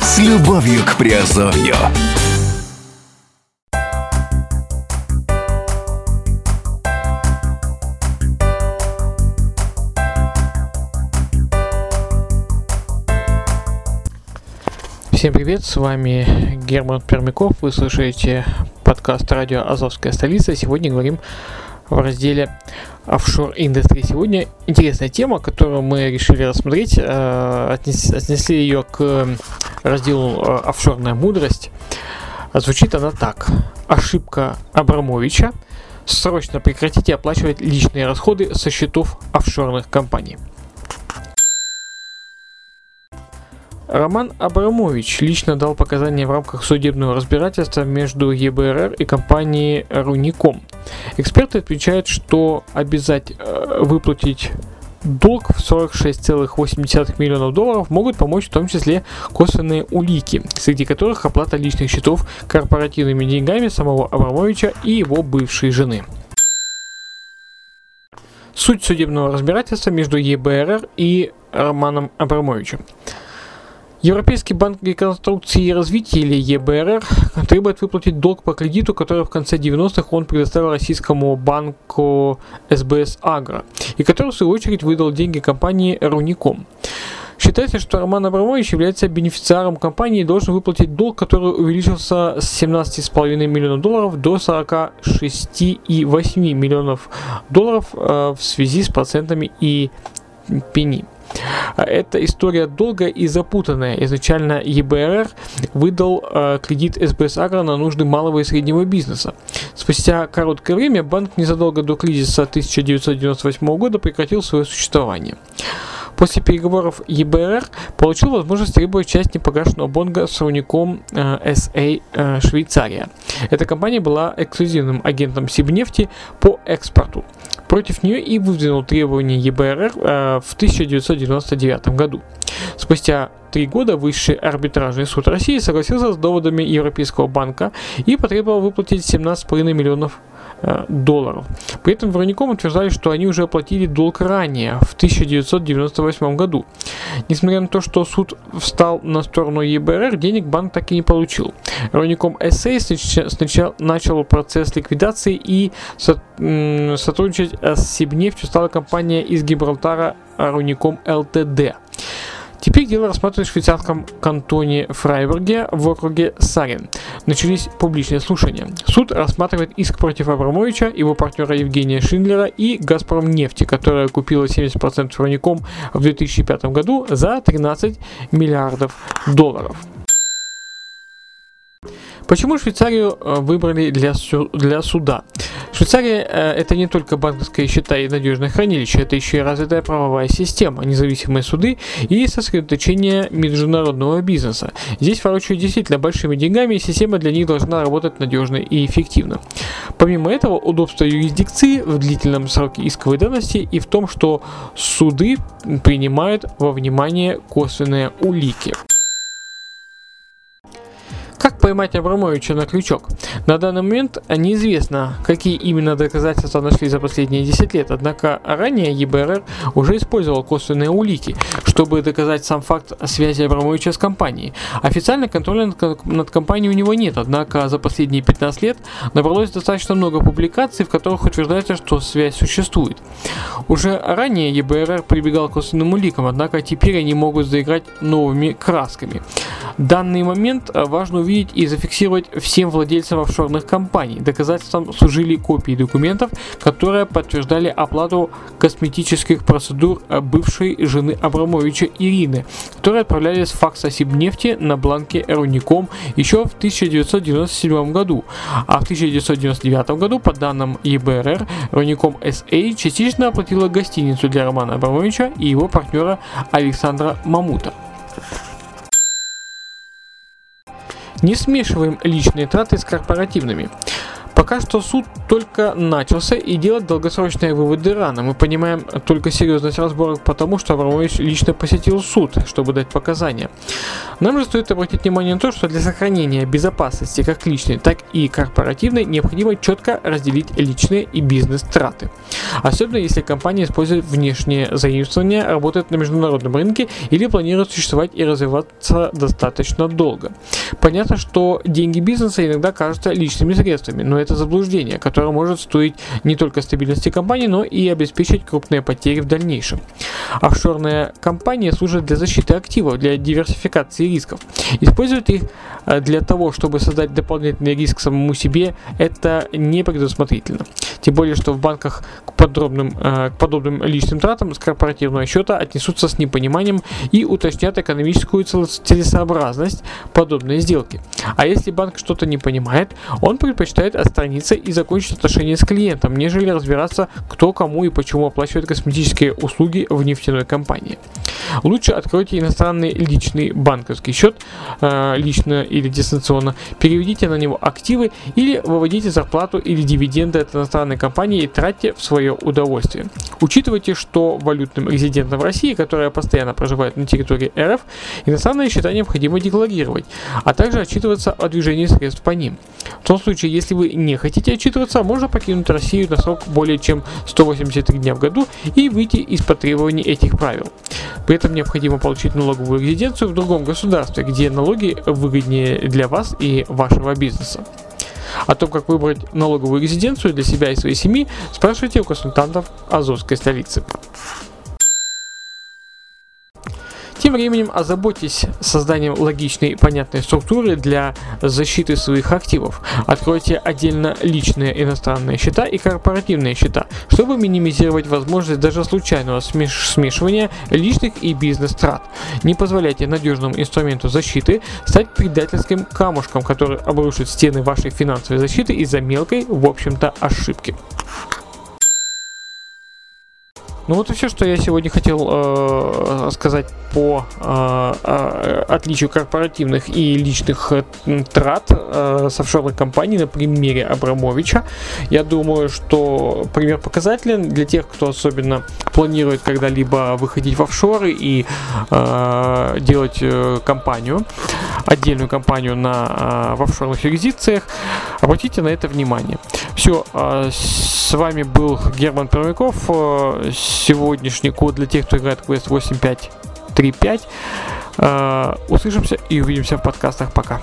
С любовью к Приазовью. Всем привет, с вами Герман Пермяков, вы слушаете подкаст радио «Азовская столица». Сегодня говорим в разделе офшор индустрии. Сегодня интересная тема, которую мы решили рассмотреть, э, отнес- отнесли ее к разделу э, «Офшорная мудрость». Звучит она так. Ошибка Абрамовича – срочно прекратите оплачивать личные расходы со счетов офшорных компаний. Роман Абрамович лично дал показания в рамках судебного разбирательства между ЕБРР и компанией Руником. Эксперты отмечают, что обязать э, выплатить долг в 46,8 миллионов долларов могут помочь в том числе косвенные улики, среди которых оплата личных счетов корпоративными деньгами самого Абрамовича и его бывшей жены. Суть судебного разбирательства между ЕБРР и Романом Абрамовичем. Европейский банк реконструкции и развития или ЕБРР требует выплатить долг по кредиту, который в конце 90-х он предоставил российскому банку СБС Агро, и который в свою очередь выдал деньги компании Руником. Считается, что Роман Абрамович является бенефициаром компании и должен выплатить долг, который увеличился с 17,5 миллионов долларов до 46,8 миллионов долларов э, в связи с процентами и пени. Эта история долгая и запутанная. Изначально ЕБРР выдал э, кредит СБС Агро на нужды малого и среднего бизнеса. Спустя короткое время банк незадолго до кризиса 1998 года прекратил свое существование. После переговоров ЕБРР получил возможность требовать часть непогашенного бонга с руником э, SA э, Швейцария. Эта компания была эксклюзивным агентом Сибнефти по экспорту. Против нее и выдвинул требования ЕБРР э, в 1999 году. Спустя три года Высший арбитражный суд России согласился с доводами Европейского банка и потребовал выплатить 17,5 миллионов э, долларов. При этом Вороником утверждали, что они уже оплатили долг ранее, в 1998 году. Несмотря на то, что суд встал на сторону ЕБРР, денег банк так и не получил. Вороником СА сначала начал процесс ликвидации и сотрудничать э, с Сибнефтью стала компания из Гибралтара Руником ЛТД. Теперь дело рассматривают в швейцарском кантоне Фрайбурге в округе Сарен. Начались публичные слушания. Суд рассматривает иск против Абрамовича, его партнера Евгения Шиндлера и Газпром нефти, которая купила 70% Руником в 2005 году за 13 миллиардов долларов. Почему Швейцарию э, выбрали для, для суда? Швейцария э, это не только банковские счета и надежное хранилище, это еще и развитая правовая система, независимые суды и сосредоточение международного бизнеса. Здесь ворочают действительно большими деньгами, и система для них должна работать надежно и эффективно. Помимо этого, удобство юрисдикции в длительном сроке исковой давности и в том, что суды принимают во внимание косвенные улики. Поймать Абрамовича на крючок? На данный момент неизвестно, какие именно доказательства нашли за последние 10 лет, однако ранее ЕБРР уже использовал косвенные улики, чтобы доказать сам факт связи Абрамовича с компанией. Официально контроля над, компанией у него нет, однако за последние 15 лет набралось достаточно много публикаций, в которых утверждается, что связь существует. Уже ранее ЕБРР прибегал к косвенным уликам, однако теперь они могут заиграть новыми красками. Данный момент э, важно увидеть и зафиксировать всем владельцам офшорных компаний. Доказательством служили копии документов, которые подтверждали оплату косметических процедур э, бывшей жены Абрамовича Ирины, которые отправлялись с факса Сибнефти на бланке Руником еще в 1997 году. А в 1999 году, по данным ЕБРР, Руником СА частично оплатила гостиницу для Романа Абрамовича и его партнера Александра Мамута. Не смешиваем личные траты с корпоративными. Пока что суд только начался и делать долгосрочные выводы рано. Мы понимаем только серьезность разборок потому, что Абрамович лично посетил суд, чтобы дать показания. Нам же стоит обратить внимание на то, что для сохранения безопасности как личной, так и корпоративной необходимо четко разделить личные и бизнес-траты. Особенно если компания использует внешние заимствования, работает на международном рынке или планирует существовать и развиваться достаточно долго. Понятно, что деньги бизнеса иногда кажутся личными средствами, но это заблуждение, которое может стоить не только стабильности компании, но и обеспечить крупные потери в дальнейшем. Офшорные компании служат для защиты активов, для диверсификации рисков. Использовать их э, для того, чтобы создать дополнительный риск самому себе, это не предусмотрительно. Тем более, что в банках к, подробным, э, к подобным личным тратам с корпоративного счета отнесутся с непониманием и уточнят экономическую целесообразность подобной сделки. А если банк что-то не понимает, он предпочитает отстраниться и закончить отношения с клиентом, нежели разбираться, кто кому и почему оплачивает косметические услуги в нефтяной компании. Лучше откройте иностранный личный банковский счет, э, лично или дистанционно, переведите на него активы или выводите зарплату или дивиденды от иностранной компании и тратьте в свое удовольствие. Учитывайте, что валютным резидентам в России, которые постоянно проживают на территории РФ, иностранные счета необходимо декларировать, а также отчитываться о движении средств по ним. В том случае, если вы не хотите отчитываться, можно покинуть Россию на срок более чем 183 дня в году и выйти из-под требований этих правил. При этом необходимо получить налоговую резиденцию в другом государстве, где налоги выгоднее для вас и вашего бизнеса. О том, как выбрать налоговую резиденцию для себя и своей семьи, спрашивайте у консультантов Азовской столицы. Тем временем озаботьтесь созданием логичной и понятной структуры для защиты своих активов. Откройте отдельно личные иностранные счета и корпоративные счета, чтобы минимизировать возможность даже случайного смешивания личных и бизнес-трат. Не позволяйте надежному инструменту защиты стать предательским камушком, который обрушит стены вашей финансовой защиты из-за мелкой, в общем-то, ошибки. Ну вот и все, что я сегодня хотел э, сказать по э, э, отличию корпоративных и личных э, трат э, с офшорных компаний на примере Абрамовича. Я думаю, что пример показателен для тех, кто особенно планирует когда-либо выходить в офшоры и э, делать э, компанию, отдельную компанию на, э, в офшорных юрисдикциях. Обратите на это внимание. Все, э, с вами был Герман Пермяков. Э, сегодняшний код для тех, кто играет в Quest 8535. Услышимся и увидимся в подкастах. Пока.